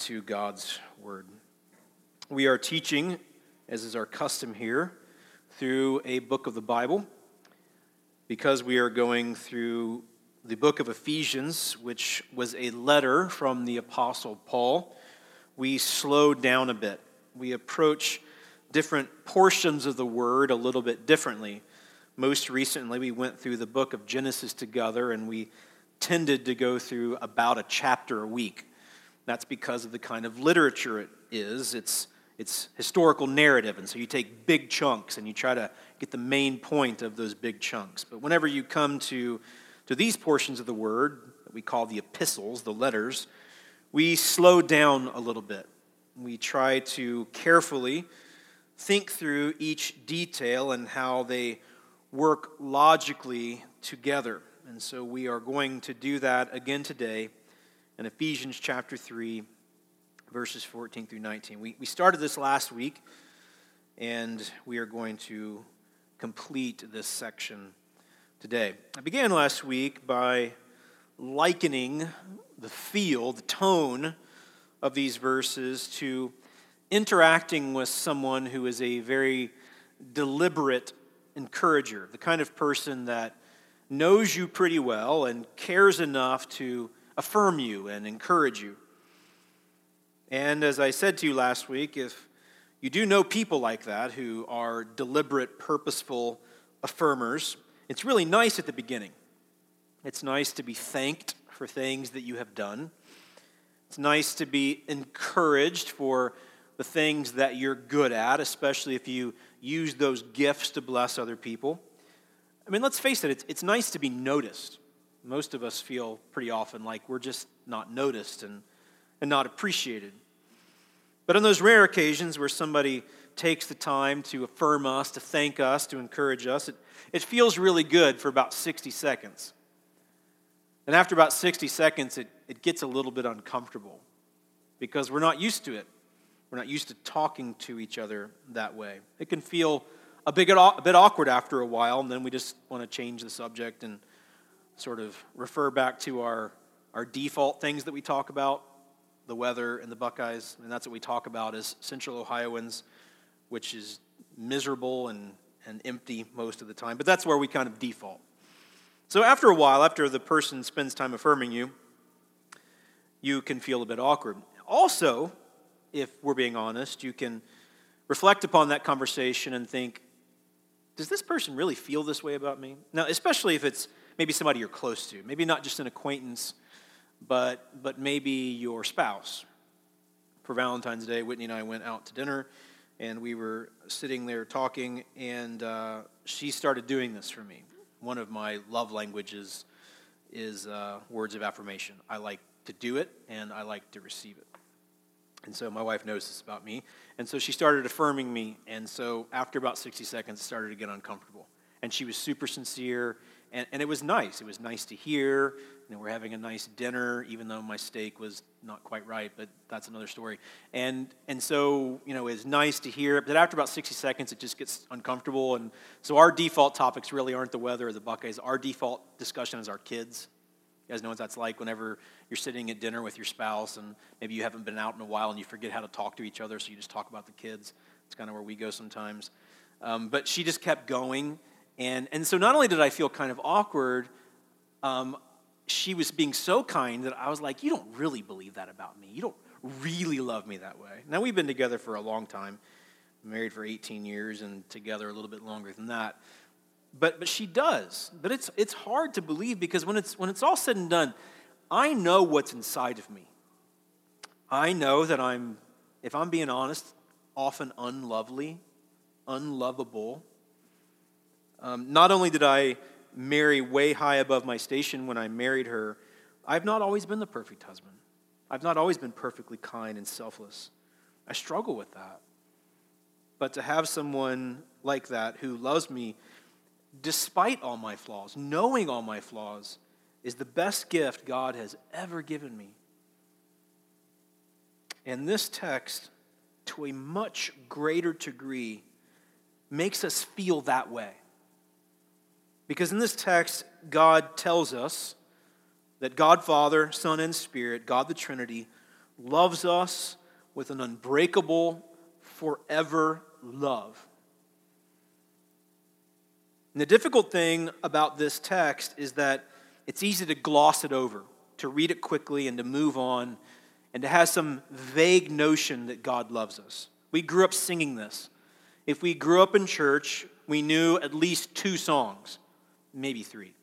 to God's Word. We are teaching, as is our custom here, through a book of the Bible because we are going through the book of Ephesians, which was a letter from the Apostle Paul. We slow down a bit. We approach different portions of the Word a little bit differently. Most recently, we went through the book of Genesis together and we tended to go through about a chapter a week. That's because of the kind of literature it is. It's, it's historical narrative, and so you take big chunks and you try to get the main point of those big chunks. But whenever you come to, to these portions of the word that we call the epistles, the letters, we slow down a little bit. We try to carefully think through each detail and how they work logically together. And so we are going to do that again today in Ephesians chapter 3, verses 14 through 19. We, we started this last week, and we are going to complete this section today. I began last week by likening the feel, the tone of these verses to interacting with someone who is a very deliberate encourager, the kind of person that knows you pretty well and cares enough to affirm you and encourage you. And as I said to you last week, if you do know people like that who are deliberate, purposeful affirmers, it's really nice at the beginning. It's nice to be thanked for things that you have done. It's nice to be encouraged for the things that you're good at, especially if you use those gifts to bless other people. I mean, let's face it, it's, it's nice to be noticed most of us feel pretty often like we're just not noticed and, and not appreciated. But on those rare occasions where somebody takes the time to affirm us, to thank us, to encourage us, it, it feels really good for about 60 seconds. And after about 60 seconds, it, it gets a little bit uncomfortable because we're not used to it. We're not used to talking to each other that way. It can feel a bit, a bit awkward after a while, and then we just want to change the subject and sort of refer back to our, our default things that we talk about the weather and the Buckeyes. And that's what we talk about as Central Ohioans, which is miserable and, and empty most of the time. But that's where we kind of default. So after a while, after the person spends time affirming you, you can feel a bit awkward. Also, if we're being honest, you can reflect upon that conversation and think, does this person really feel this way about me? Now, especially if it's maybe somebody you're close to, maybe not just an acquaintance, but, but maybe your spouse. For Valentine's Day, Whitney and I went out to dinner, and we were sitting there talking, and uh, she started doing this for me. One of my love languages is uh, words of affirmation. I like to do it, and I like to receive it. And so my wife knows this about me. And so she started affirming me. And so after about 60 seconds, it started to get uncomfortable. And she was super sincere and, and it was nice. It was nice to hear. Know, we're having a nice dinner, even though my steak was not quite right, but that's another story. And, and so, you know, it's nice to hear. But after about 60 seconds, it just gets uncomfortable. And so our default topics really aren't the weather or the Buckeyes. Our default discussion is our kids. You guys know what that's like whenever you're sitting at dinner with your spouse and maybe you haven't been out in a while and you forget how to talk to each other, so you just talk about the kids. It's kind of where we go sometimes. Um, but she just kept going and, and so not only did I feel kind of awkward, um, she was being so kind that I was like, You don't really believe that about me. You don't really love me that way. Now, we've been together for a long time, married for 18 years, and together a little bit longer than that. But, but she does. But it's, it's hard to believe because when it's, when it's all said and done, I know what's inside of me. I know that I'm, if I'm being honest, often unlovely, unlovable. Um, not only did I marry way high above my station when I married her, I've not always been the perfect husband. I've not always been perfectly kind and selfless. I struggle with that. But to have someone like that who loves me despite all my flaws, knowing all my flaws, is the best gift God has ever given me. And this text, to a much greater degree, makes us feel that way. Because in this text, God tells us that God Father, Son, and Spirit, God the Trinity, loves us with an unbreakable, forever love. And the difficult thing about this text is that it's easy to gloss it over, to read it quickly and to move on, and to have some vague notion that God loves us. We grew up singing this. If we grew up in church, we knew at least two songs, maybe three.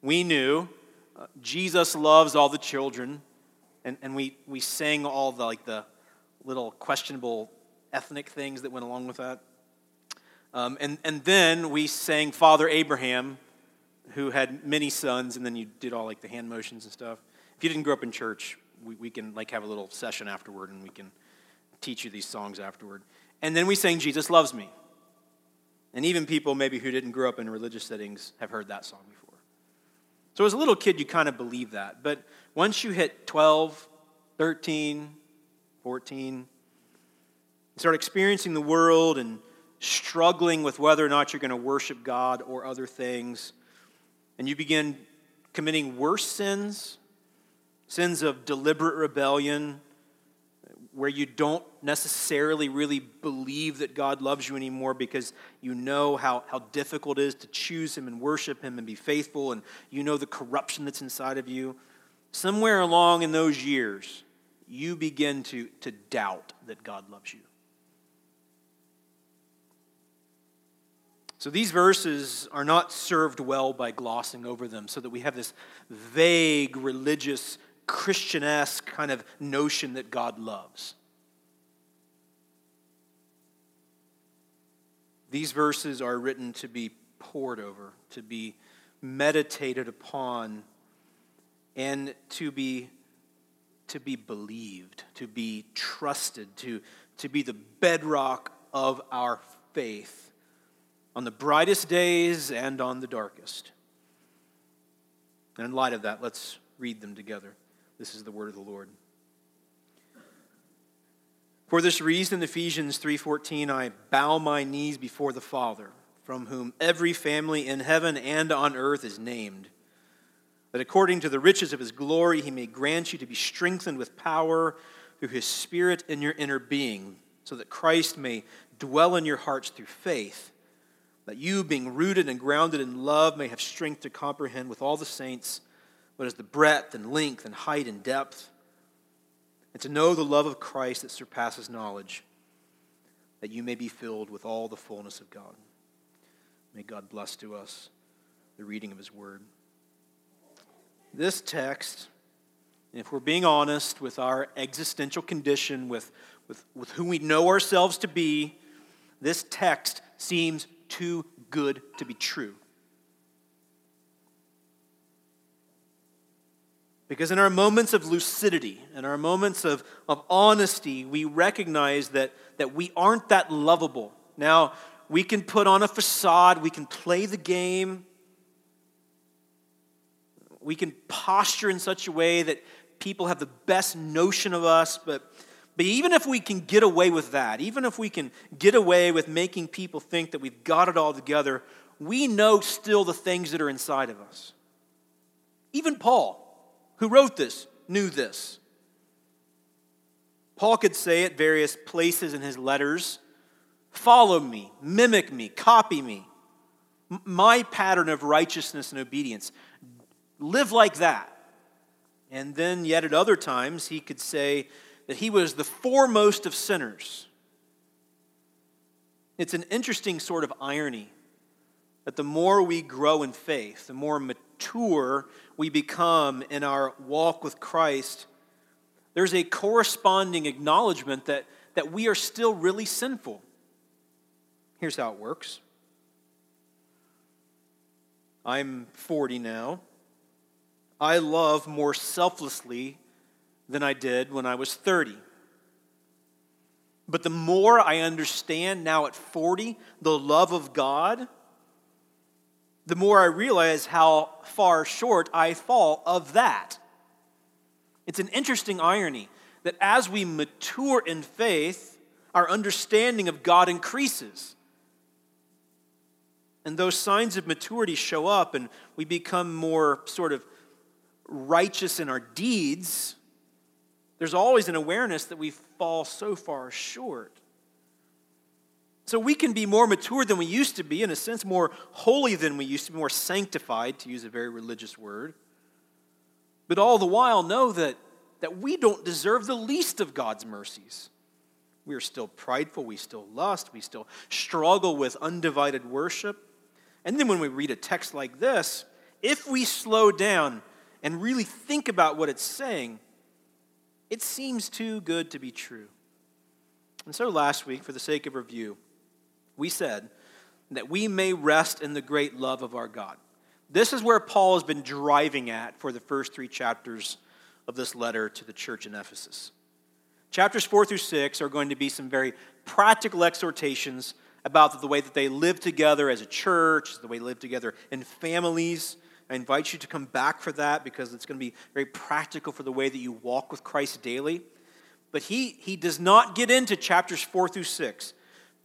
We knew uh, Jesus loves all the children, and, and we, we sang all the like the little questionable ethnic things that went along with that. Um, and, and then we sang Father Abraham, who had many sons, and then you did all like the hand motions and stuff. If you didn't grow up in church, we, we can like have a little session afterward and we can teach you these songs afterward. And then we sang Jesus Loves Me. And even people maybe who didn't grow up in religious settings have heard that song before. So as a little kid, you kind of believe that. But once you hit 12, 13, 14, you start experiencing the world and struggling with whether or not you're going to worship God or other things, and you begin committing worse sins, sins of deliberate rebellion, where you don't necessarily really believe that God loves you anymore because you know how, how difficult it is to choose Him and worship Him and be faithful, and you know the corruption that's inside of you. Somewhere along in those years, you begin to, to doubt that God loves you. So these verses are not served well by glossing over them so that we have this vague religious Christian esque kind of notion that God loves. These verses are written to be pored over, to be meditated upon, and to be, to be believed, to be trusted, to, to be the bedrock of our faith on the brightest days and on the darkest. And in light of that, let's read them together. This is the word of the Lord. For this reason, Ephesians 3:14, I bow my knees before the Father, from whom every family in heaven and on earth is named, that according to the riches of his glory he may grant you to be strengthened with power through his spirit in your inner being, so that Christ may dwell in your hearts through faith that you, being rooted and grounded in love, may have strength to comprehend with all the saints what is the breadth and length and height and depth, and to know the love of Christ that surpasses knowledge, that you may be filled with all the fullness of God. May God bless to us the reading of his word. This text, if we're being honest with our existential condition, with, with, with who we know ourselves to be, this text seems too good to be true. Because in our moments of lucidity, in our moments of, of honesty, we recognize that, that we aren't that lovable. Now, we can put on a facade, we can play the game, we can posture in such a way that people have the best notion of us, but but even if we can get away with that, even if we can get away with making people think that we've got it all together, we know still the things that are inside of us. Even Paul, who wrote this, knew this. Paul could say at various places in his letters follow me, mimic me, copy me. My pattern of righteousness and obedience. Live like that. And then, yet at other times, he could say, that he was the foremost of sinners. It's an interesting sort of irony that the more we grow in faith, the more mature we become in our walk with Christ, there's a corresponding acknowledgement that, that we are still really sinful. Here's how it works I'm 40 now. I love more selflessly than I did when I was 30. But the more I understand now at 40 the love of God, the more I realize how far short I fall of that. It's an interesting irony that as we mature in faith, our understanding of God increases. And those signs of maturity show up, and we become more sort of righteous in our deeds there's always an awareness that we fall so far short. So we can be more mature than we used to be, in a sense, more holy than we used to be, more sanctified, to use a very religious word. But all the while, know that, that we don't deserve the least of God's mercies. We are still prideful, we still lust, we still struggle with undivided worship. And then when we read a text like this, if we slow down and really think about what it's saying, it seems too good to be true. And so last week, for the sake of review, we said that we may rest in the great love of our God. This is where Paul has been driving at for the first three chapters of this letter to the church in Ephesus. Chapters four through six are going to be some very practical exhortations about the way that they live together as a church, the way they live together in families. I invite you to come back for that because it's going to be very practical for the way that you walk with Christ daily. But he, he does not get into chapters four through six,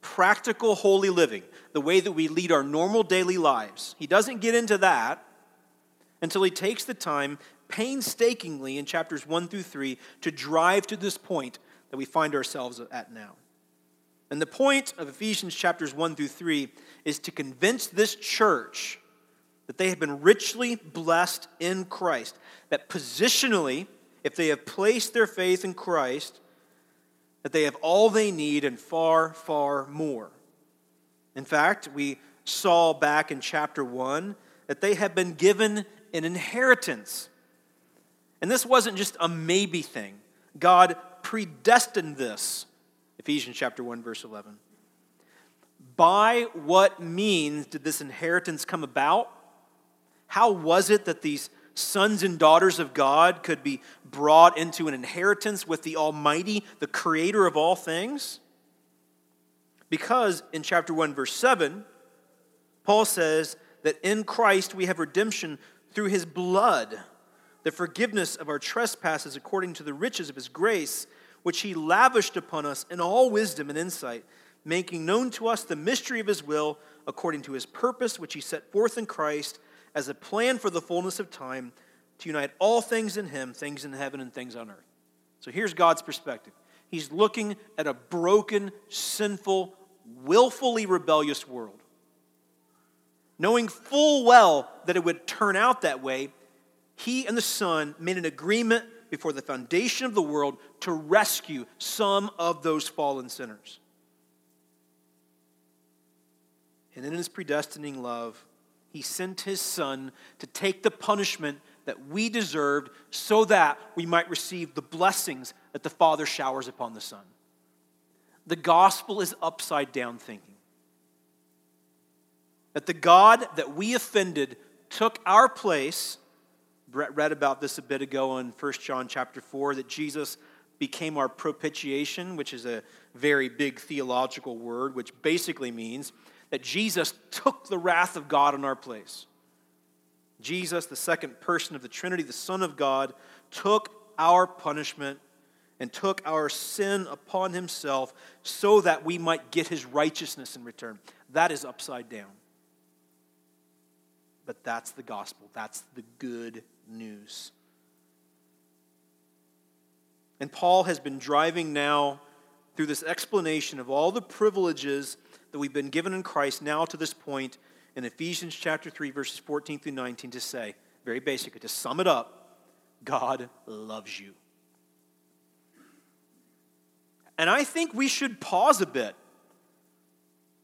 practical holy living, the way that we lead our normal daily lives. He doesn't get into that until he takes the time painstakingly in chapters one through three to drive to this point that we find ourselves at now. And the point of Ephesians chapters 1 through 3 is to convince this church that they have been richly blessed in Christ. That positionally, if they have placed their faith in Christ, that they have all they need and far, far more. In fact, we saw back in chapter 1 that they have been given an inheritance. And this wasn't just a maybe thing. God predestined this Ephesians chapter 1 verse 11. By what means did this inheritance come about? How was it that these sons and daughters of God could be brought into an inheritance with the Almighty, the creator of all things? Because in chapter 1 verse 7, Paul says that in Christ we have redemption through his blood, the forgiveness of our trespasses according to the riches of his grace which he lavished upon us in all wisdom and insight, making known to us the mystery of his will according to his purpose, which he set forth in Christ as a plan for the fullness of time to unite all things in him, things in heaven and things on earth. So here's God's perspective. He's looking at a broken, sinful, willfully rebellious world. Knowing full well that it would turn out that way, he and the Son made an agreement before the foundation of the world to rescue some of those fallen sinners. And in his predestining love, he sent his son to take the punishment that we deserved so that we might receive the blessings that the Father showers upon the Son. The gospel is upside down thinking. That the God that we offended took our place Brett read about this a bit ago in 1 John chapter 4 that Jesus became our propitiation, which is a very big theological word, which basically means that Jesus took the wrath of God in our place. Jesus, the second person of the Trinity, the Son of God, took our punishment and took our sin upon himself so that we might get his righteousness in return. That is upside down. But that's the gospel. That's the good news. And Paul has been driving now through this explanation of all the privileges that we've been given in Christ now to this point in Ephesians chapter 3, verses 14 through 19 to say, very basically, to sum it up, God loves you. And I think we should pause a bit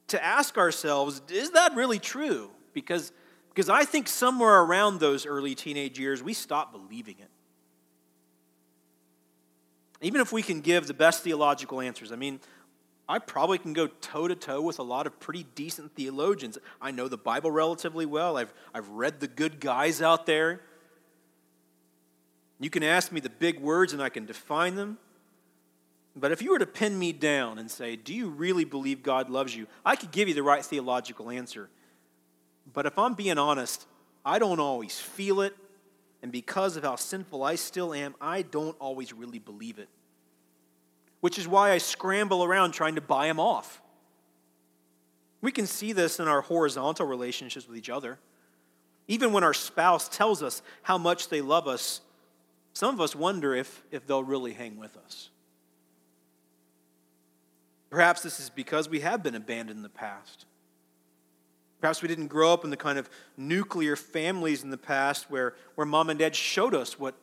to ask ourselves, is that really true? Because because I think somewhere around those early teenage years, we stopped believing it. Even if we can give the best theological answers, I mean, I probably can go toe to toe with a lot of pretty decent theologians. I know the Bible relatively well, I've, I've read the good guys out there. You can ask me the big words and I can define them. But if you were to pin me down and say, Do you really believe God loves you? I could give you the right theological answer. But if I'm being honest, I don't always feel it. And because of how sinful I still am, I don't always really believe it. Which is why I scramble around trying to buy him off. We can see this in our horizontal relationships with each other. Even when our spouse tells us how much they love us, some of us wonder if, if they'll really hang with us. Perhaps this is because we have been abandoned in the past. Perhaps we didn't grow up in the kind of nuclear families in the past where, where mom and dad showed us what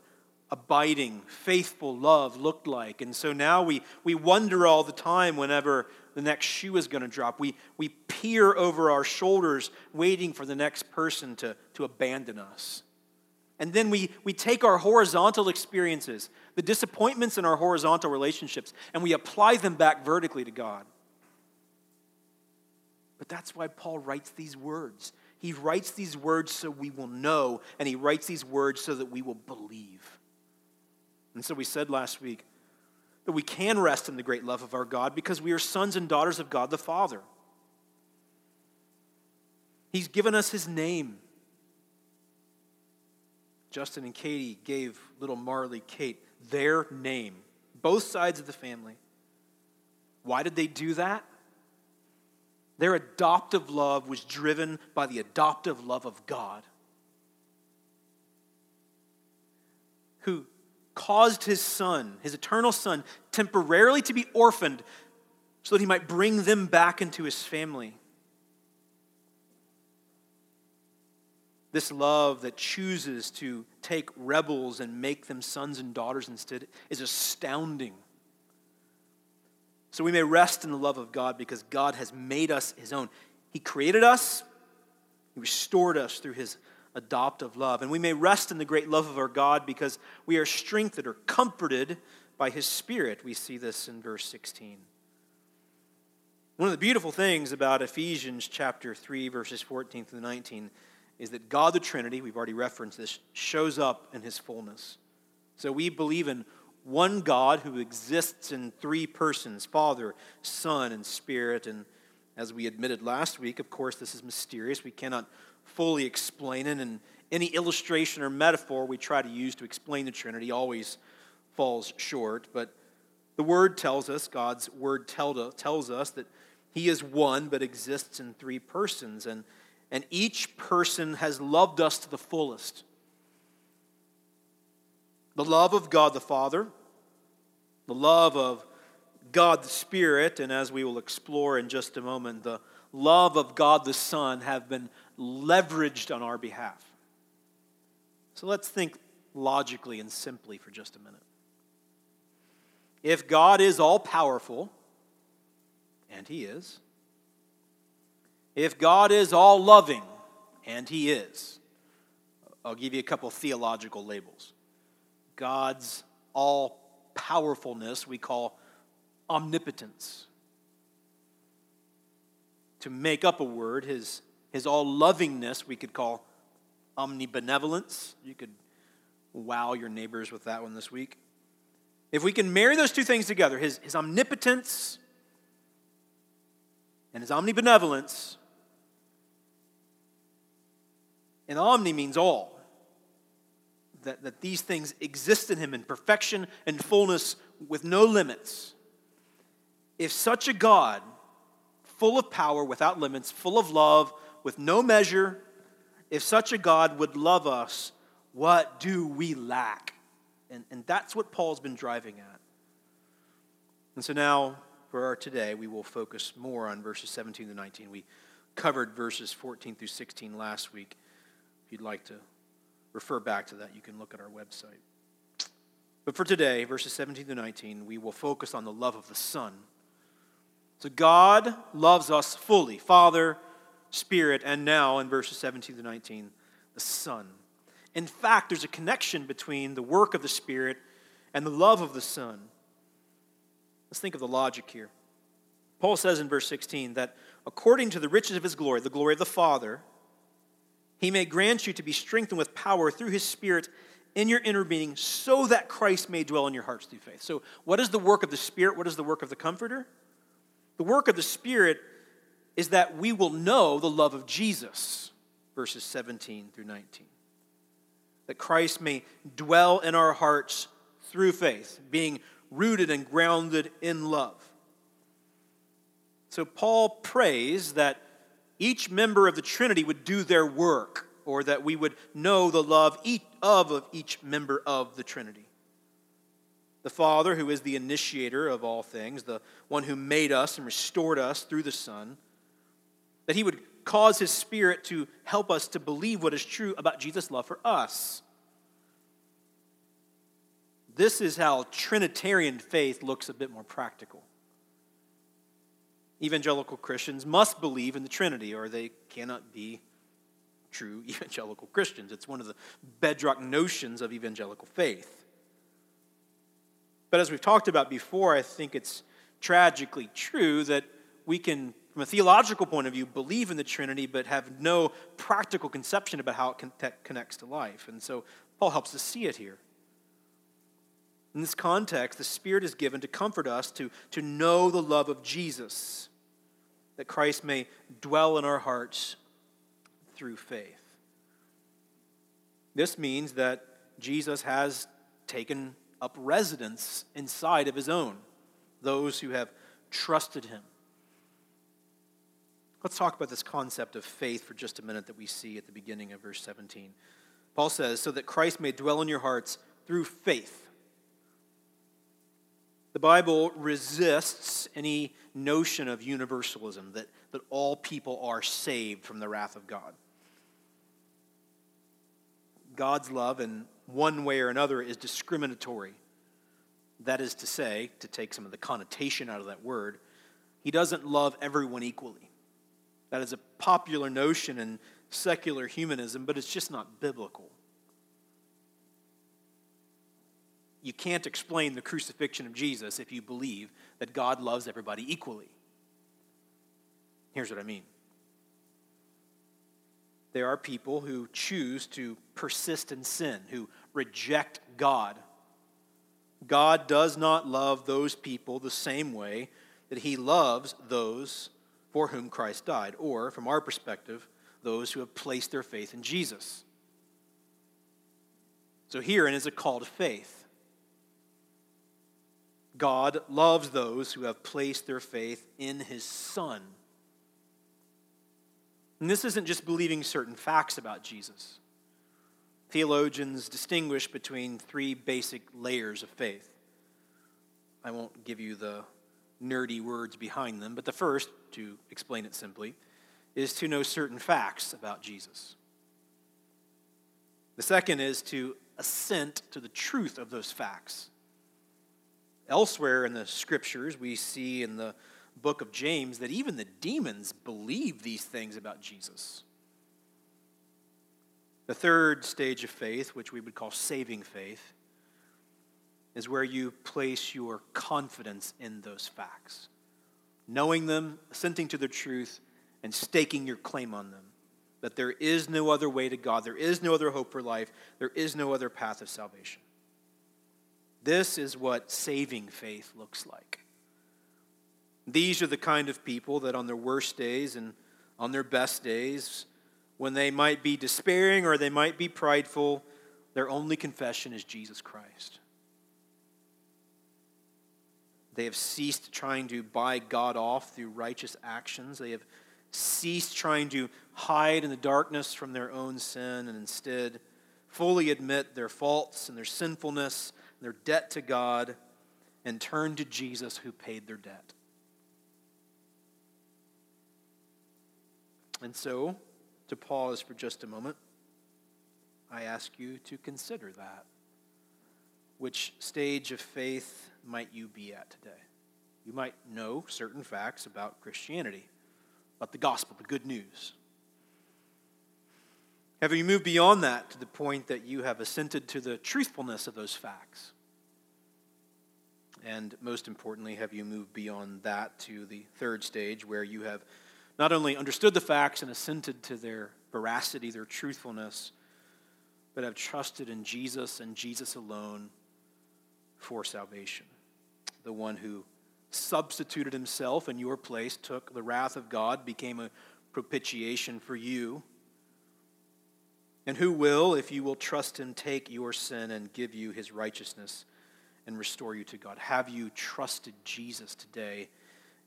abiding, faithful love looked like. And so now we, we wonder all the time whenever the next shoe is going to drop. We, we peer over our shoulders, waiting for the next person to, to abandon us. And then we, we take our horizontal experiences, the disappointments in our horizontal relationships, and we apply them back vertically to God. But that's why Paul writes these words. He writes these words so we will know, and he writes these words so that we will believe. And so we said last week that we can rest in the great love of our God because we are sons and daughters of God the Father. He's given us his name. Justin and Katie gave little Marley Kate their name, both sides of the family. Why did they do that? Their adoptive love was driven by the adoptive love of God, who caused his son, his eternal son, temporarily to be orphaned so that he might bring them back into his family. This love that chooses to take rebels and make them sons and daughters instead is astounding. So we may rest in the love of God because God has made us his own. He created us, he restored us through his adoptive love. And we may rest in the great love of our God because we are strengthened or comforted by his Spirit. We see this in verse 16. One of the beautiful things about Ephesians chapter 3, verses 14 through 19, is that God the Trinity, we've already referenced this, shows up in his fullness. So we believe in one God who exists in three persons Father, Son, and Spirit. And as we admitted last week, of course, this is mysterious. We cannot fully explain it, and any illustration or metaphor we try to use to explain the Trinity always falls short. But the Word tells us, God's Word tells us that He is one but exists in three persons, and, and each person has loved us to the fullest the love of God the Father, the love of God the Spirit, and as we will explore in just a moment, the love of God the Son have been leveraged on our behalf. So let's think logically and simply for just a minute. If God is all powerful, and He is, if God is all loving, and He is, I'll give you a couple theological labels. God's all powerfulness we call omnipotence. To make up a word, his, his all lovingness we could call omnibenevolence. You could wow your neighbors with that one this week. If we can marry those two things together, his, his omnipotence and his omnibenevolence, and omni means all that, that these things exist in him in perfection and fullness with no limits. If such a God, full of power, without limits, full of love, with no measure, if such a God would love us, what do we lack? And, and that's what Paul's been driving at. And so now, for our today, we will focus more on verses 17 to 19. We covered verses 14 through 16 last week. If you'd like to refer back to that, you can look at our website. But for today, verses 17 to 19, we will focus on the love of the Son. So God loves us fully Father, Spirit, and now in verses 17 to 19, the Son. In fact, there's a connection between the work of the Spirit and the love of the Son. Let's think of the logic here. Paul says in verse 16 that according to the riches of his glory, the glory of the Father, he may grant you to be strengthened with power through his Spirit in your inner being, so that Christ may dwell in your hearts through faith. So, what is the work of the Spirit? What is the work of the Comforter? The work of the Spirit is that we will know the love of Jesus, verses 17 through 19. That Christ may dwell in our hearts through faith, being rooted and grounded in love. So, Paul prays that each member of the Trinity would do their work or that we would know the love of each member of the Trinity. The Father, who is the initiator of all things, the one who made us and restored us through the Son, that he would cause his Spirit to help us to believe what is true about Jesus' love for us. This is how Trinitarian faith looks a bit more practical. Evangelical Christians must believe in the Trinity, or they cannot be true evangelical Christians. It's one of the bedrock notions of evangelical faith. But as we've talked about before, I think it's tragically true that we can, from a theological point of view, believe in the Trinity, but have no practical conception about how it connects to life. And so Paul helps us see it here. In this context, the Spirit is given to comfort us to, to know the love of Jesus, that Christ may dwell in our hearts through faith. This means that Jesus has taken up residence inside of his own, those who have trusted him. Let's talk about this concept of faith for just a minute that we see at the beginning of verse 17. Paul says, So that Christ may dwell in your hearts through faith. The Bible resists any notion of universalism, that, that all people are saved from the wrath of God. God's love in one way or another is discriminatory. That is to say, to take some of the connotation out of that word, he doesn't love everyone equally. That is a popular notion in secular humanism, but it's just not biblical. You can't explain the crucifixion of Jesus if you believe that God loves everybody equally. Here's what I mean there are people who choose to persist in sin, who reject God. God does not love those people the same way that he loves those for whom Christ died, or, from our perspective, those who have placed their faith in Jesus. So herein is a call to faith. God loves those who have placed their faith in his Son. And this isn't just believing certain facts about Jesus. Theologians distinguish between three basic layers of faith. I won't give you the nerdy words behind them, but the first, to explain it simply, is to know certain facts about Jesus. The second is to assent to the truth of those facts. Elsewhere in the scriptures, we see in the book of James that even the demons believe these things about Jesus. The third stage of faith, which we would call saving faith, is where you place your confidence in those facts, knowing them, assenting to their truth, and staking your claim on them. That there is no other way to God, there is no other hope for life, there is no other path of salvation. This is what saving faith looks like. These are the kind of people that on their worst days and on their best days, when they might be despairing or they might be prideful, their only confession is Jesus Christ. They have ceased trying to buy God off through righteous actions. They have ceased trying to hide in the darkness from their own sin and instead fully admit their faults and their sinfulness, their debt to God, and turn to Jesus who paid their debt. And so, to pause for just a moment, I ask you to consider that. Which stage of faith might you be at today? You might know certain facts about Christianity, about the gospel, the good news. Have you moved beyond that to the point that you have assented to the truthfulness of those facts? And most importantly, have you moved beyond that to the third stage where you have not only understood the facts and assented to their veracity, their truthfulness, but have trusted in Jesus and Jesus alone for salvation. The one who substituted himself in your place, took the wrath of God, became a propitiation for you, and who will, if you will trust him, take your sin and give you his righteousness and restore you to God. Have you trusted Jesus today?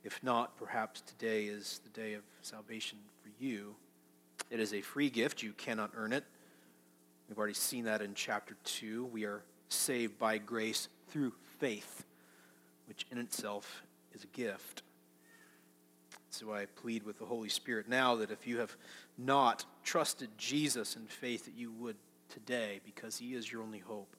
If not, perhaps today is the day of salvation for you. It is a free gift. You cannot earn it. We've already seen that in chapter 2. We are saved by grace through faith, which in itself is a gift. So I plead with the Holy Spirit now that if you have not trusted Jesus in faith, that you would today, because he is your only hope.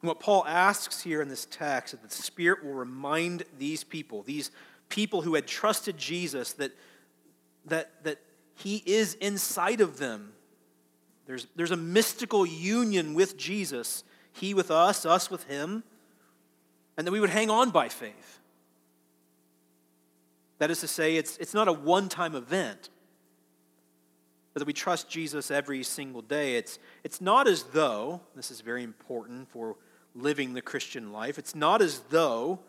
What Paul asks here in this text is that the Spirit will remind these people, these people who had trusted Jesus, that, that, that he is inside of them. There's, there's a mystical union with Jesus, he with us, us with him, and that we would hang on by faith. That is to say, it's, it's not a one time event, that we trust Jesus every single day. It's, it's not as though, this is very important for living the Christian life, it's not as though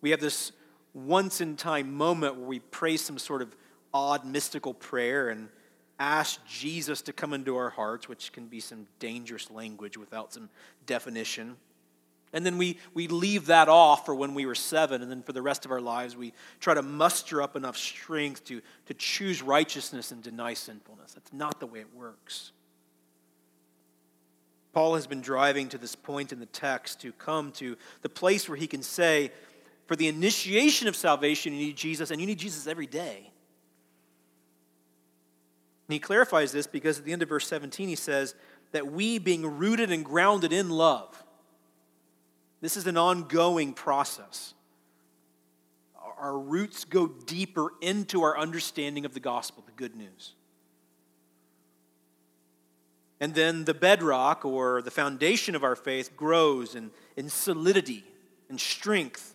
we have this once in time moment where we pray some sort of odd mystical prayer and ask Jesus to come into our hearts, which can be some dangerous language without some definition. And then we, we leave that off for when we were seven, and then for the rest of our lives, we try to muster up enough strength to, to choose righteousness and deny sinfulness. That's not the way it works. Paul has been driving to this point in the text to come to the place where he can say, for the initiation of salvation, you need Jesus, and you need Jesus every day. And he clarifies this because at the end of verse 17, he says that we, being rooted and grounded in love, this is an ongoing process. Our roots go deeper into our understanding of the gospel, the good news. And then the bedrock or the foundation of our faith grows in, in solidity and strength.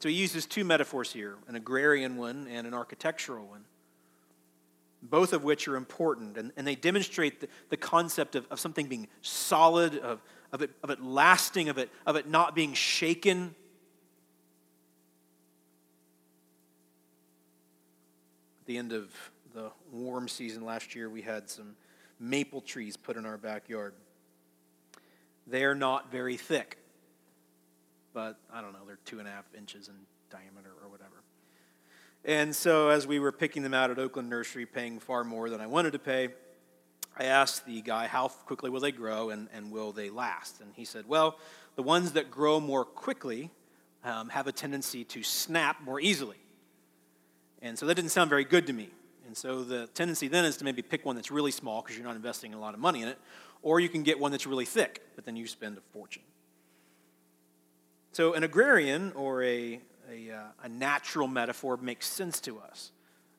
So he uses two metaphors here an agrarian one and an architectural one, both of which are important. And, and they demonstrate the, the concept of, of something being solid, of, of it, of it lasting, of it, of it not being shaken. At the end of the warm season last year, we had some maple trees put in our backyard. They're not very thick, but I don't know, they're two and a half inches in diameter or whatever. And so, as we were picking them out at Oakland Nursery, paying far more than I wanted to pay, I asked the guy, how quickly will they grow and, and will they last? And he said, well, the ones that grow more quickly um, have a tendency to snap more easily. And so that didn't sound very good to me. And so the tendency then is to maybe pick one that's really small because you're not investing a lot of money in it, or you can get one that's really thick, but then you spend a fortune. So an agrarian or a, a, uh, a natural metaphor makes sense to us.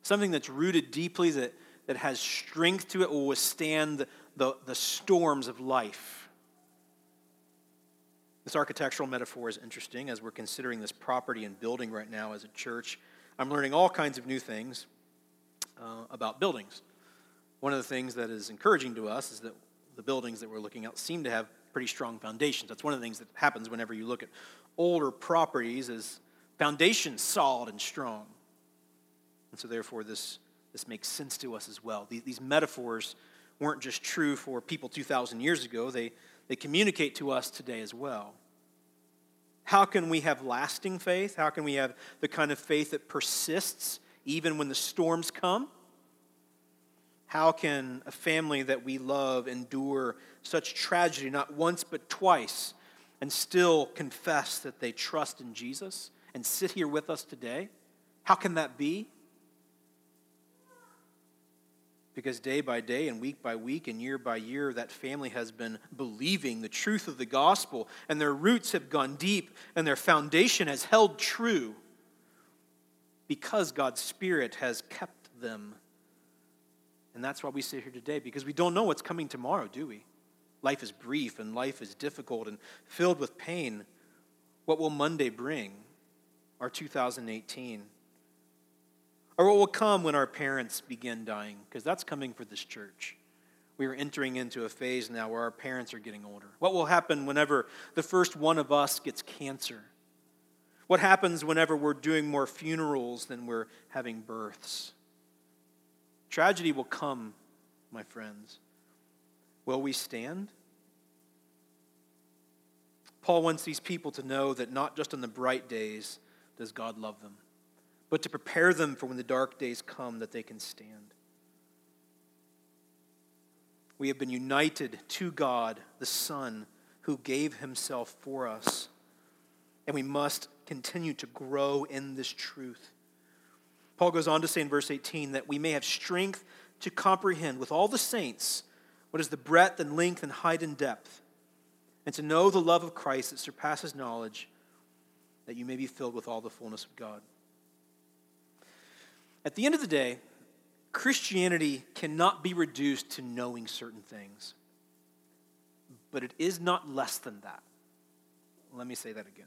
Something that's rooted deeply, that that has strength to it will withstand the, the storms of life. This architectural metaphor is interesting as we're considering this property and building right now as a church. I'm learning all kinds of new things uh, about buildings. One of the things that is encouraging to us is that the buildings that we're looking at seem to have pretty strong foundations. That's one of the things that happens whenever you look at older properties is foundations solid and strong. And so therefore this this makes sense to us as well. These metaphors weren't just true for people 2,000 years ago, they, they communicate to us today as well. How can we have lasting faith? How can we have the kind of faith that persists even when the storms come? How can a family that we love endure such tragedy, not once but twice, and still confess that they trust in Jesus and sit here with us today? How can that be? Because day by day and week by week and year by year, that family has been believing the truth of the gospel, and their roots have gone deep, and their foundation has held true because God's Spirit has kept them. And that's why we sit here today, because we don't know what's coming tomorrow, do we? Life is brief and life is difficult and filled with pain. What will Monday bring? Our 2018. Or what will come when our parents begin dying? Because that's coming for this church. We are entering into a phase now where our parents are getting older. What will happen whenever the first one of us gets cancer? What happens whenever we're doing more funerals than we're having births? Tragedy will come, my friends. Will we stand? Paul wants these people to know that not just on the bright days does God love them but to prepare them for when the dark days come that they can stand. We have been united to God, the Son, who gave himself for us. And we must continue to grow in this truth. Paul goes on to say in verse 18 that we may have strength to comprehend with all the saints what is the breadth and length and height and depth, and to know the love of Christ that surpasses knowledge, that you may be filled with all the fullness of God. At the end of the day, Christianity cannot be reduced to knowing certain things, but it is not less than that. Let me say that again.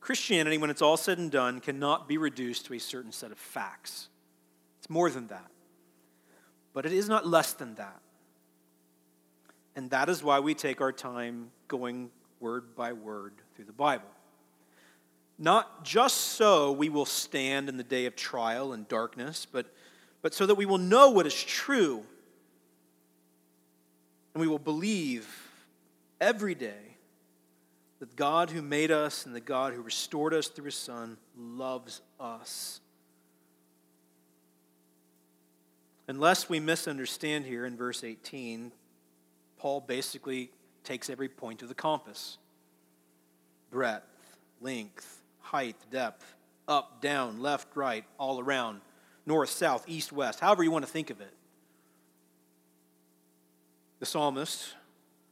Christianity, when it's all said and done, cannot be reduced to a certain set of facts. It's more than that. But it is not less than that. And that is why we take our time going word by word through the Bible. Not just so we will stand in the day of trial and darkness, but, but so that we will know what is true. And we will believe every day that God who made us and the God who restored us through his Son loves us. Unless we misunderstand here in verse 18, Paul basically takes every point of the compass breadth, length, height, depth, up, down, left, right, all around, north, south, east, west, however you want to think of it. The psalmist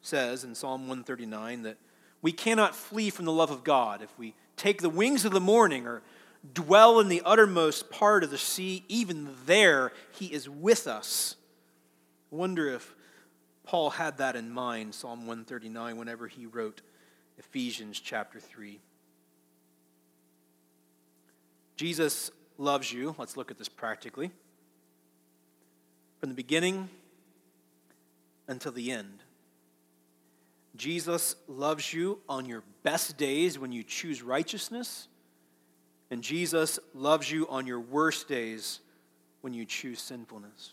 says in Psalm 139 that we cannot flee from the love of God if we take the wings of the morning or dwell in the uttermost part of the sea. Even there, He is with us. I wonder if Paul had that in mind, Psalm 139, whenever he wrote Ephesians chapter 3. Jesus loves you. Let's look at this practically. From the beginning until the end. Jesus loves you on your best days when you choose righteousness, and Jesus loves you on your worst days when you choose sinfulness.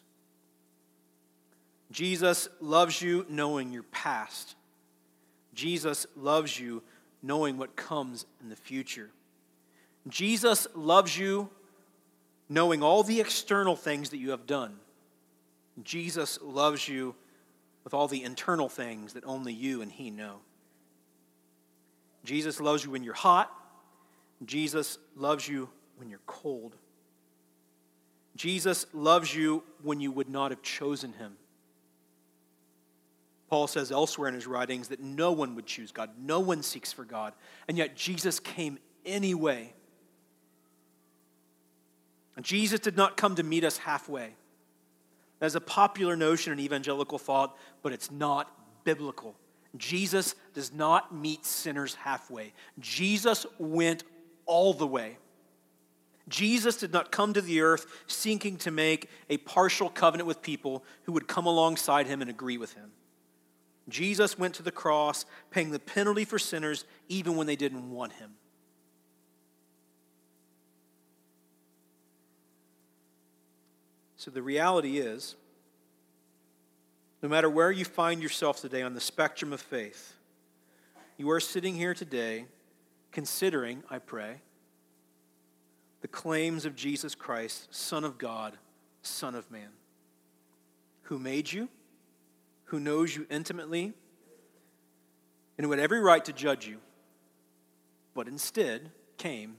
Jesus loves you knowing your past. Jesus loves you knowing what comes in the future. Jesus loves you knowing all the external things that you have done. Jesus loves you with all the internal things that only you and He know. Jesus loves you when you're hot. Jesus loves you when you're cold. Jesus loves you when you would not have chosen Him. Paul says elsewhere in his writings that no one would choose God, no one seeks for God, and yet Jesus came anyway. Jesus did not come to meet us halfway. That's a popular notion in evangelical thought, but it's not biblical. Jesus does not meet sinners halfway. Jesus went all the way. Jesus did not come to the earth seeking to make a partial covenant with people who would come alongside him and agree with him. Jesus went to the cross, paying the penalty for sinners even when they didn't want him. So the reality is, no matter where you find yourself today on the spectrum of faith, you are sitting here today considering, I pray, the claims of Jesus Christ, Son of God, Son of Man, who made you, who knows you intimately, and who had every right to judge you, but instead came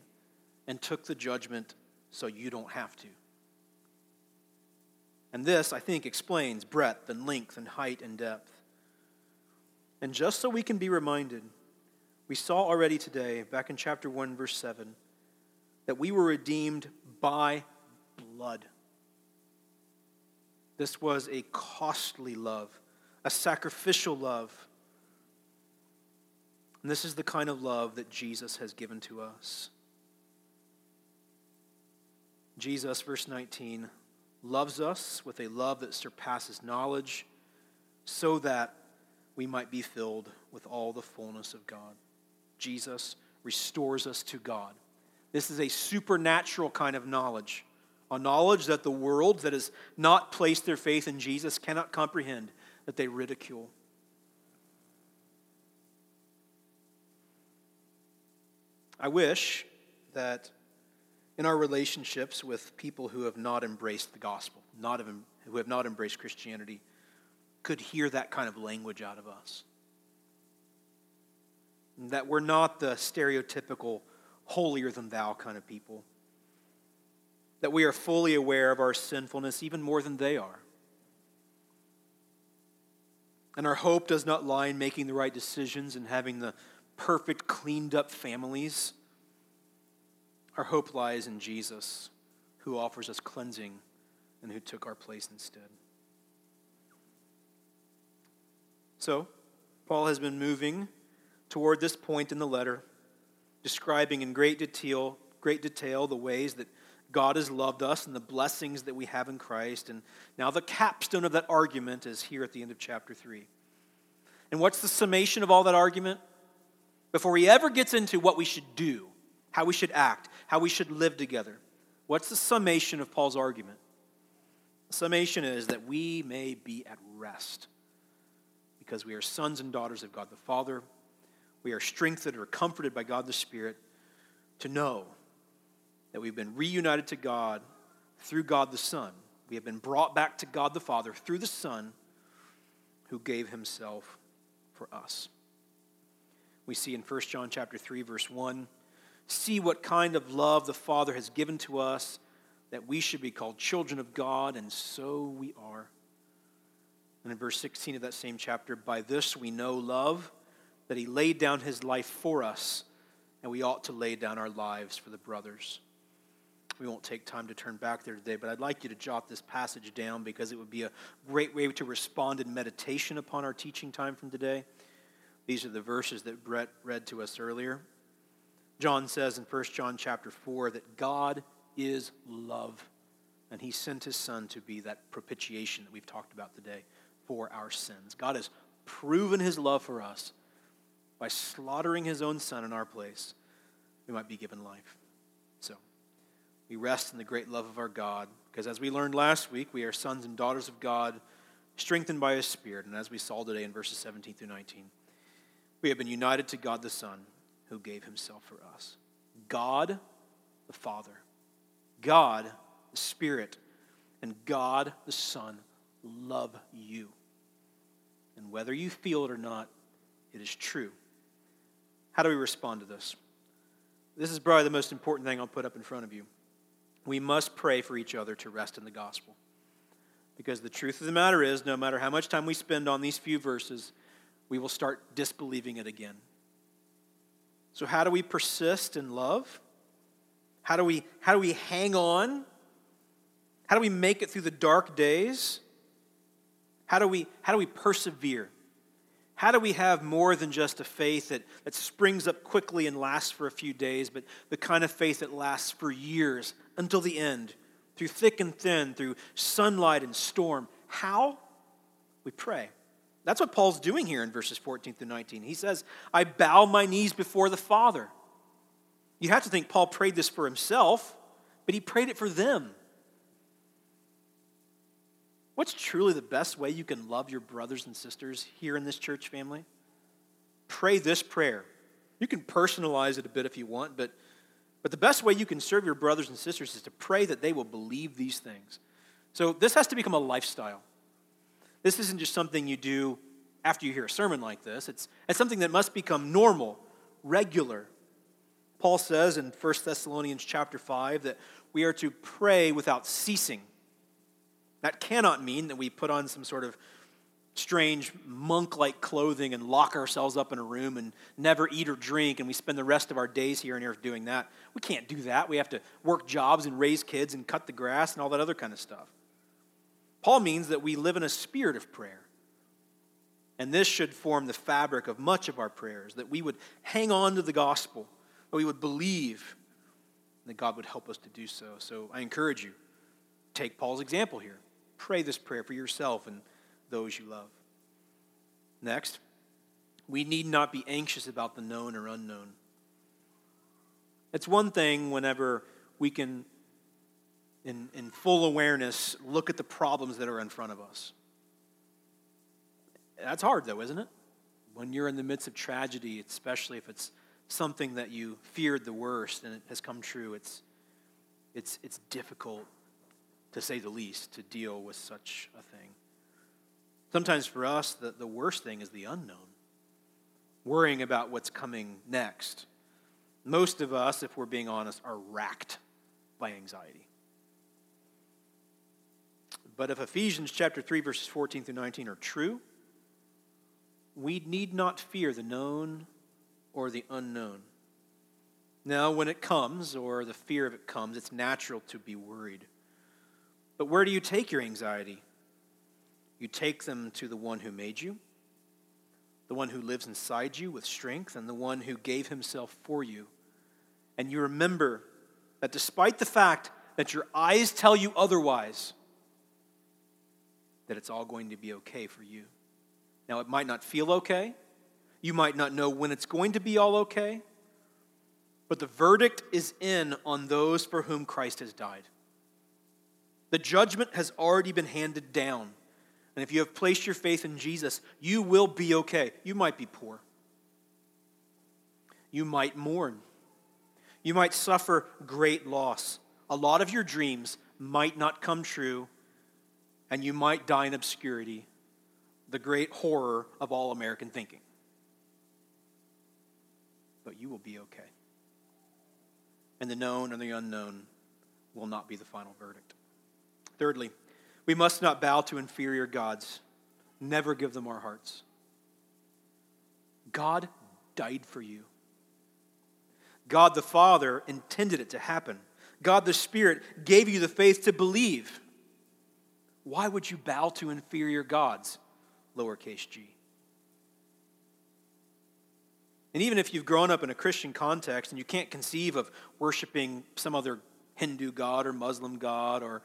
and took the judgment so you don't have to. And this, I think, explains breadth and length and height and depth. And just so we can be reminded, we saw already today, back in chapter 1, verse 7, that we were redeemed by blood. This was a costly love, a sacrificial love. And this is the kind of love that Jesus has given to us. Jesus, verse 19, loves us with a love that surpasses knowledge, so that we might be filled with all the fullness of God. Jesus restores us to God. This is a supernatural kind of knowledge, a knowledge that the world that has not placed their faith in Jesus cannot comprehend, that they ridicule. I wish that in our relationships with people who have not embraced the gospel, not have, who have not embraced Christianity, could hear that kind of language out of us. That we're not the stereotypical holier than thou kind of people. That we are fully aware of our sinfulness even more than they are. And our hope does not lie in making the right decisions and having the perfect, cleaned up families. Our hope lies in Jesus, who offers us cleansing and who took our place instead. So, Paul has been moving toward this point in the letter, describing in great detail, great detail the ways that God has loved us and the blessings that we have in Christ. And now the capstone of that argument is here at the end of chapter 3. And what's the summation of all that argument? Before he ever gets into what we should do, how we should act, how we should live together, what's the summation of Paul's argument? The summation is that we may be at rest because we are sons and daughters of God the Father. We are strengthened or comforted by God the Spirit to know that we've been reunited to God through God the Son. We have been brought back to God the Father through the Son who gave himself for us. We see in 1 John chapter 3 verse 1, see what kind of love the Father has given to us that we should be called children of God and so we are. And in verse 16 of that same chapter, by this we know love that he laid down his life for us and we ought to lay down our lives for the brothers. We won't take time to turn back there today, but I'd like you to jot this passage down because it would be a great way to respond in meditation upon our teaching time from today. These are the verses that Brett read to us earlier. John says in 1 John chapter 4 that God is love, and he sent his son to be that propitiation that we've talked about today for our sins. God has proven his love for us by slaughtering his own son in our place. We might be given life. So, we rest in the great love of our God, because as we learned last week, we are sons and daughters of God, strengthened by His Spirit. And as we saw today in verses 17 through 19, we have been united to God the Son, who gave Himself for us. God the Father, God the Spirit, and God the Son love you. And whether you feel it or not, it is true. How do we respond to this? This is probably the most important thing I'll put up in front of you we must pray for each other to rest in the gospel. Because the truth of the matter is, no matter how much time we spend on these few verses, we will start disbelieving it again. So, how do we persist in love? How do we, how do we hang on? How do we make it through the dark days? How do we, how do we persevere? How do we have more than just a faith that, that springs up quickly and lasts for a few days, but the kind of faith that lasts for years until the end, through thick and thin, through sunlight and storm? How? We pray. That's what Paul's doing here in verses 14 through 19. He says, I bow my knees before the Father. You have to think Paul prayed this for himself, but he prayed it for them. What's truly the best way you can love your brothers and sisters here in this church family? Pray this prayer. You can personalize it a bit if you want, but, but the best way you can serve your brothers and sisters is to pray that they will believe these things. So this has to become a lifestyle. This isn't just something you do after you hear a sermon like this, it's, it's something that must become normal, regular. Paul says in 1 Thessalonians chapter 5 that we are to pray without ceasing. That cannot mean that we put on some sort of strange monk like clothing and lock ourselves up in a room and never eat or drink and we spend the rest of our days here and earth doing that. We can't do that. We have to work jobs and raise kids and cut the grass and all that other kind of stuff. Paul means that we live in a spirit of prayer. And this should form the fabric of much of our prayers that we would hang on to the gospel, that we would believe that God would help us to do so. So I encourage you, take Paul's example here. Pray this prayer for yourself and those you love. Next, we need not be anxious about the known or unknown. It's one thing whenever we can, in, in full awareness, look at the problems that are in front of us. That's hard, though, isn't it? When you're in the midst of tragedy, especially if it's something that you feared the worst and it has come true, it's, It's, it's difficult, to say the least, to deal with such a thing. Sometimes for us, the, the worst thing is the unknown, worrying about what's coming next. Most of us, if we're being honest, are racked by anxiety. But if Ephesians chapter 3 verses 14 through 19 are true, we need not fear the known or the unknown. Now, when it comes, or the fear of it comes, it's natural to be worried. But where do you take your anxiety? You take them to the one who made you, the one who lives inside you with strength, and the one who gave himself for you. And you remember that despite the fact that your eyes tell you otherwise, that it's all going to be okay for you. Now, it might not feel okay. You might not know when it's going to be all okay. But the verdict is in on those for whom Christ has died. The judgment has already been handed down. And if you have placed your faith in Jesus, you will be okay. You might be poor. You might mourn. You might suffer great loss. A lot of your dreams might not come true, and you might die in obscurity, the great horror of all American thinking. But you will be okay and the known and the unknown will not be the final verdict. Thirdly, we must not bow to inferior gods, never give them our hearts. God died for you. God the Father intended it to happen. God the Spirit gave you the faith to believe. Why would you bow to inferior gods? Lowercase g. And even if you've grown up in a Christian context and you can't conceive of worshiping some other Hindu god or Muslim god or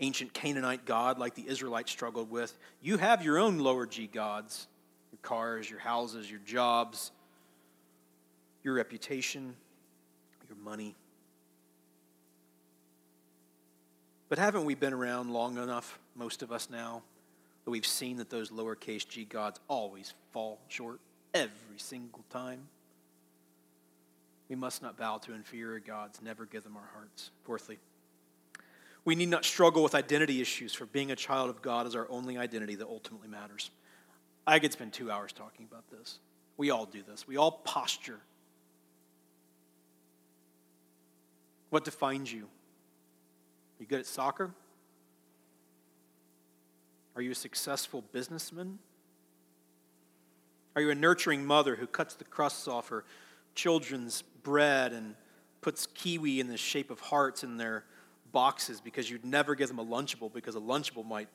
ancient Canaanite god like the Israelites struggled with, you have your own lower G gods your cars, your houses, your jobs, your reputation, your money. But haven't we been around long enough, most of us now, that we've seen that those lowercase g gods always fall short? every single time. We must not bow to inferior gods, never give them our hearts. Fourthly, we need not struggle with identity issues, for being a child of God is our only identity that ultimately matters. I could spend two hours talking about this. We all do this, we all posture. What defines you? You good at soccer? Are you a successful businessman? Are you a nurturing mother who cuts the crusts off her children's bread and puts kiwi in the shape of hearts in their boxes because you'd never give them a Lunchable because a Lunchable might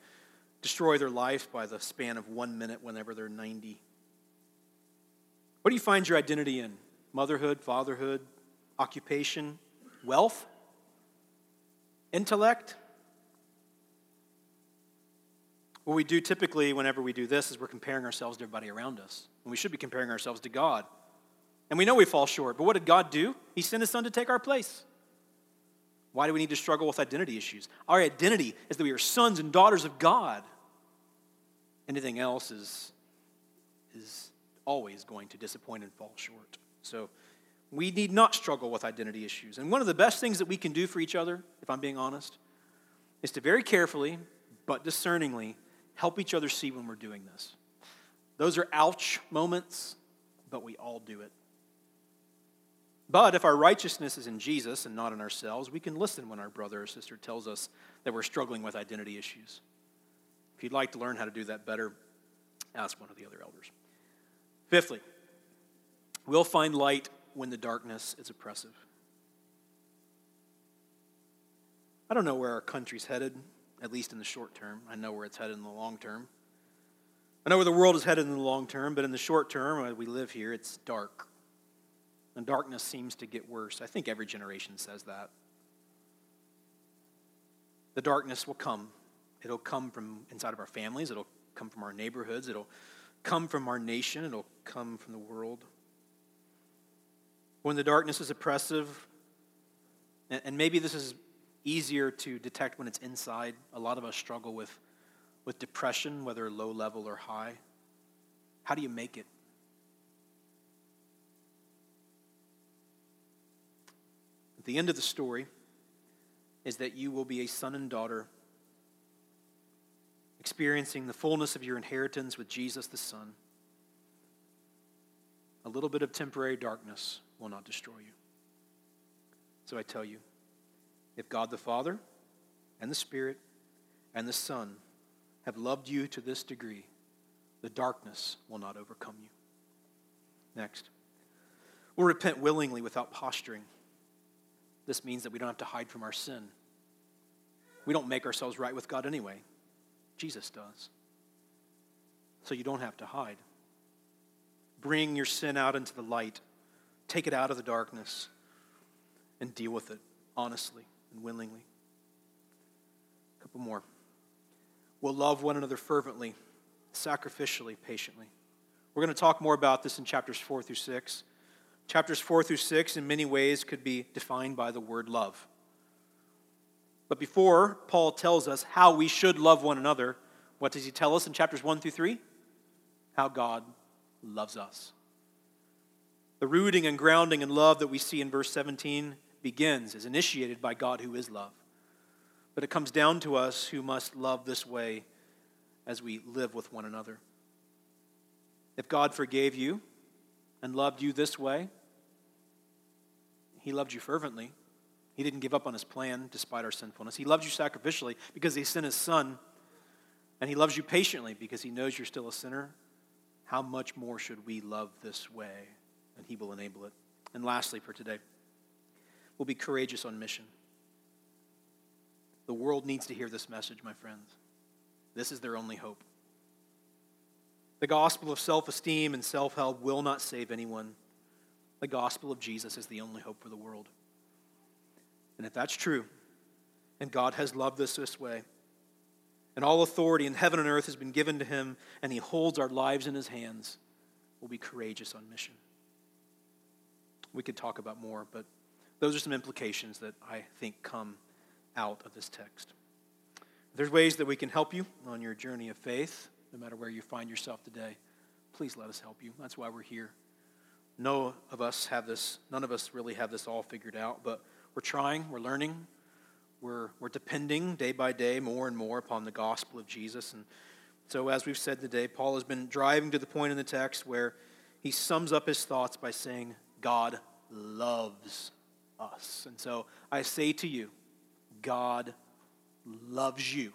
destroy their life by the span of one minute whenever they're 90? What do you find your identity in? Motherhood, fatherhood, occupation, wealth, intellect? What we do typically whenever we do this is we're comparing ourselves to everybody around us. And we should be comparing ourselves to God. And we know we fall short, but what did God do? He sent his son to take our place. Why do we need to struggle with identity issues? Our identity is that we are sons and daughters of God. Anything else is, is always going to disappoint and fall short. So we need not struggle with identity issues. And one of the best things that we can do for each other, if I'm being honest, is to very carefully but discerningly help each other see when we're doing this. Those are ouch moments, but we all do it. But if our righteousness is in Jesus and not in ourselves, we can listen when our brother or sister tells us that we're struggling with identity issues. If you'd like to learn how to do that better, ask one of the other elders. Fifthly, we'll find light when the darkness is oppressive. I don't know where our country's headed at least in the short term. I know where it's headed in the long term. I know where the world is headed in the long term, but in the short term, as we live here, it's dark. And darkness seems to get worse. I think every generation says that. The darkness will come. It'll come from inside of our families, it'll come from our neighborhoods, it'll come from our nation, it'll come from the world. When the darkness is oppressive, and maybe this is easier to detect when it's inside. A lot of us struggle with, with depression, whether low level or high. How do you make it? At the end of the story, is that you will be a son and daughter, experiencing the fullness of your inheritance with Jesus the Son. A little bit of temporary darkness will not destroy you. So I tell you, if God the Father and the Spirit and the Son have loved you to this degree, the darkness will not overcome you. Next, we'll repent willingly without posturing. This means that we don't have to hide from our sin. We don't make ourselves right with God anyway. Jesus does. So you don't have to hide. Bring your sin out into the light, take it out of the darkness, and deal with it honestly and willingly. A couple more. We'll love one another fervently, sacrificially, patiently. We're going to talk more about this in chapters 4 through 6. Chapters 4 through 6, in many ways, could be defined by the word love. But before Paul tells us how we should love one another, what does he tell us in chapters 1 through 3? How God loves us. The rooting and grounding in love that we see in verse 17 begins, is initiated by God who is love. But it comes down to us who must love this way as we live with one another. If God forgave you and loved you this way, He loved you fervently. He didn't give up on His plan despite our sinfulness. He loved you sacrificially because He sent His Son, and He loves you patiently because He knows you're still a sinner. How much more should we love this way? And He will enable it. And lastly, for today, we'll be courageous on mission. The world needs to hear this message, my friends. This is their only hope. The gospel of self esteem and self help will not save anyone. The gospel of Jesus is the only hope for the world. And if that's true, and God has loved us this way, and all authority in heaven and earth has been given to him, and he holds our lives in his hands, we'll be courageous on mission. We could talk about more, but those are some implications that I think come out of this text. There's ways that we can help you on your journey of faith, no matter where you find yourself today. Please let us help you. That's why we're here. No of us have this, none of us really have this all figured out, but we're trying, we're learning, we're, we're depending day by day more and more upon the gospel of Jesus. And so, as we've said today, Paul has been driving to the point in the text where he sums up his thoughts by saying, God loves us. And so I say to you, God loves you.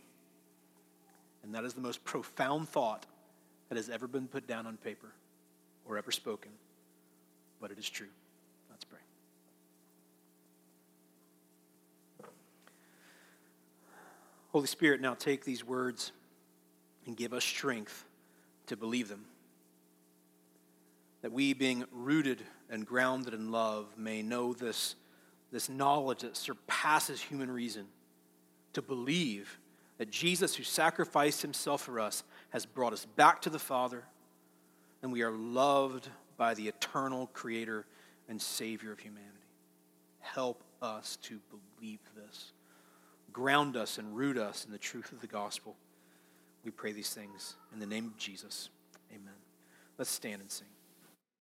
And that is the most profound thought that has ever been put down on paper or ever spoken, but it is true. Let's pray. Holy Spirit, now take these words and give us strength to believe them. That we, being rooted and grounded in love, may know this this knowledge that surpasses human reason to believe that Jesus, who sacrificed himself for us, has brought us back to the Father, and we are loved by the eternal Creator and Savior of humanity. Help us to believe this. Ground us and root us in the truth of the gospel. We pray these things in the name of Jesus. Amen. Let's stand and sing.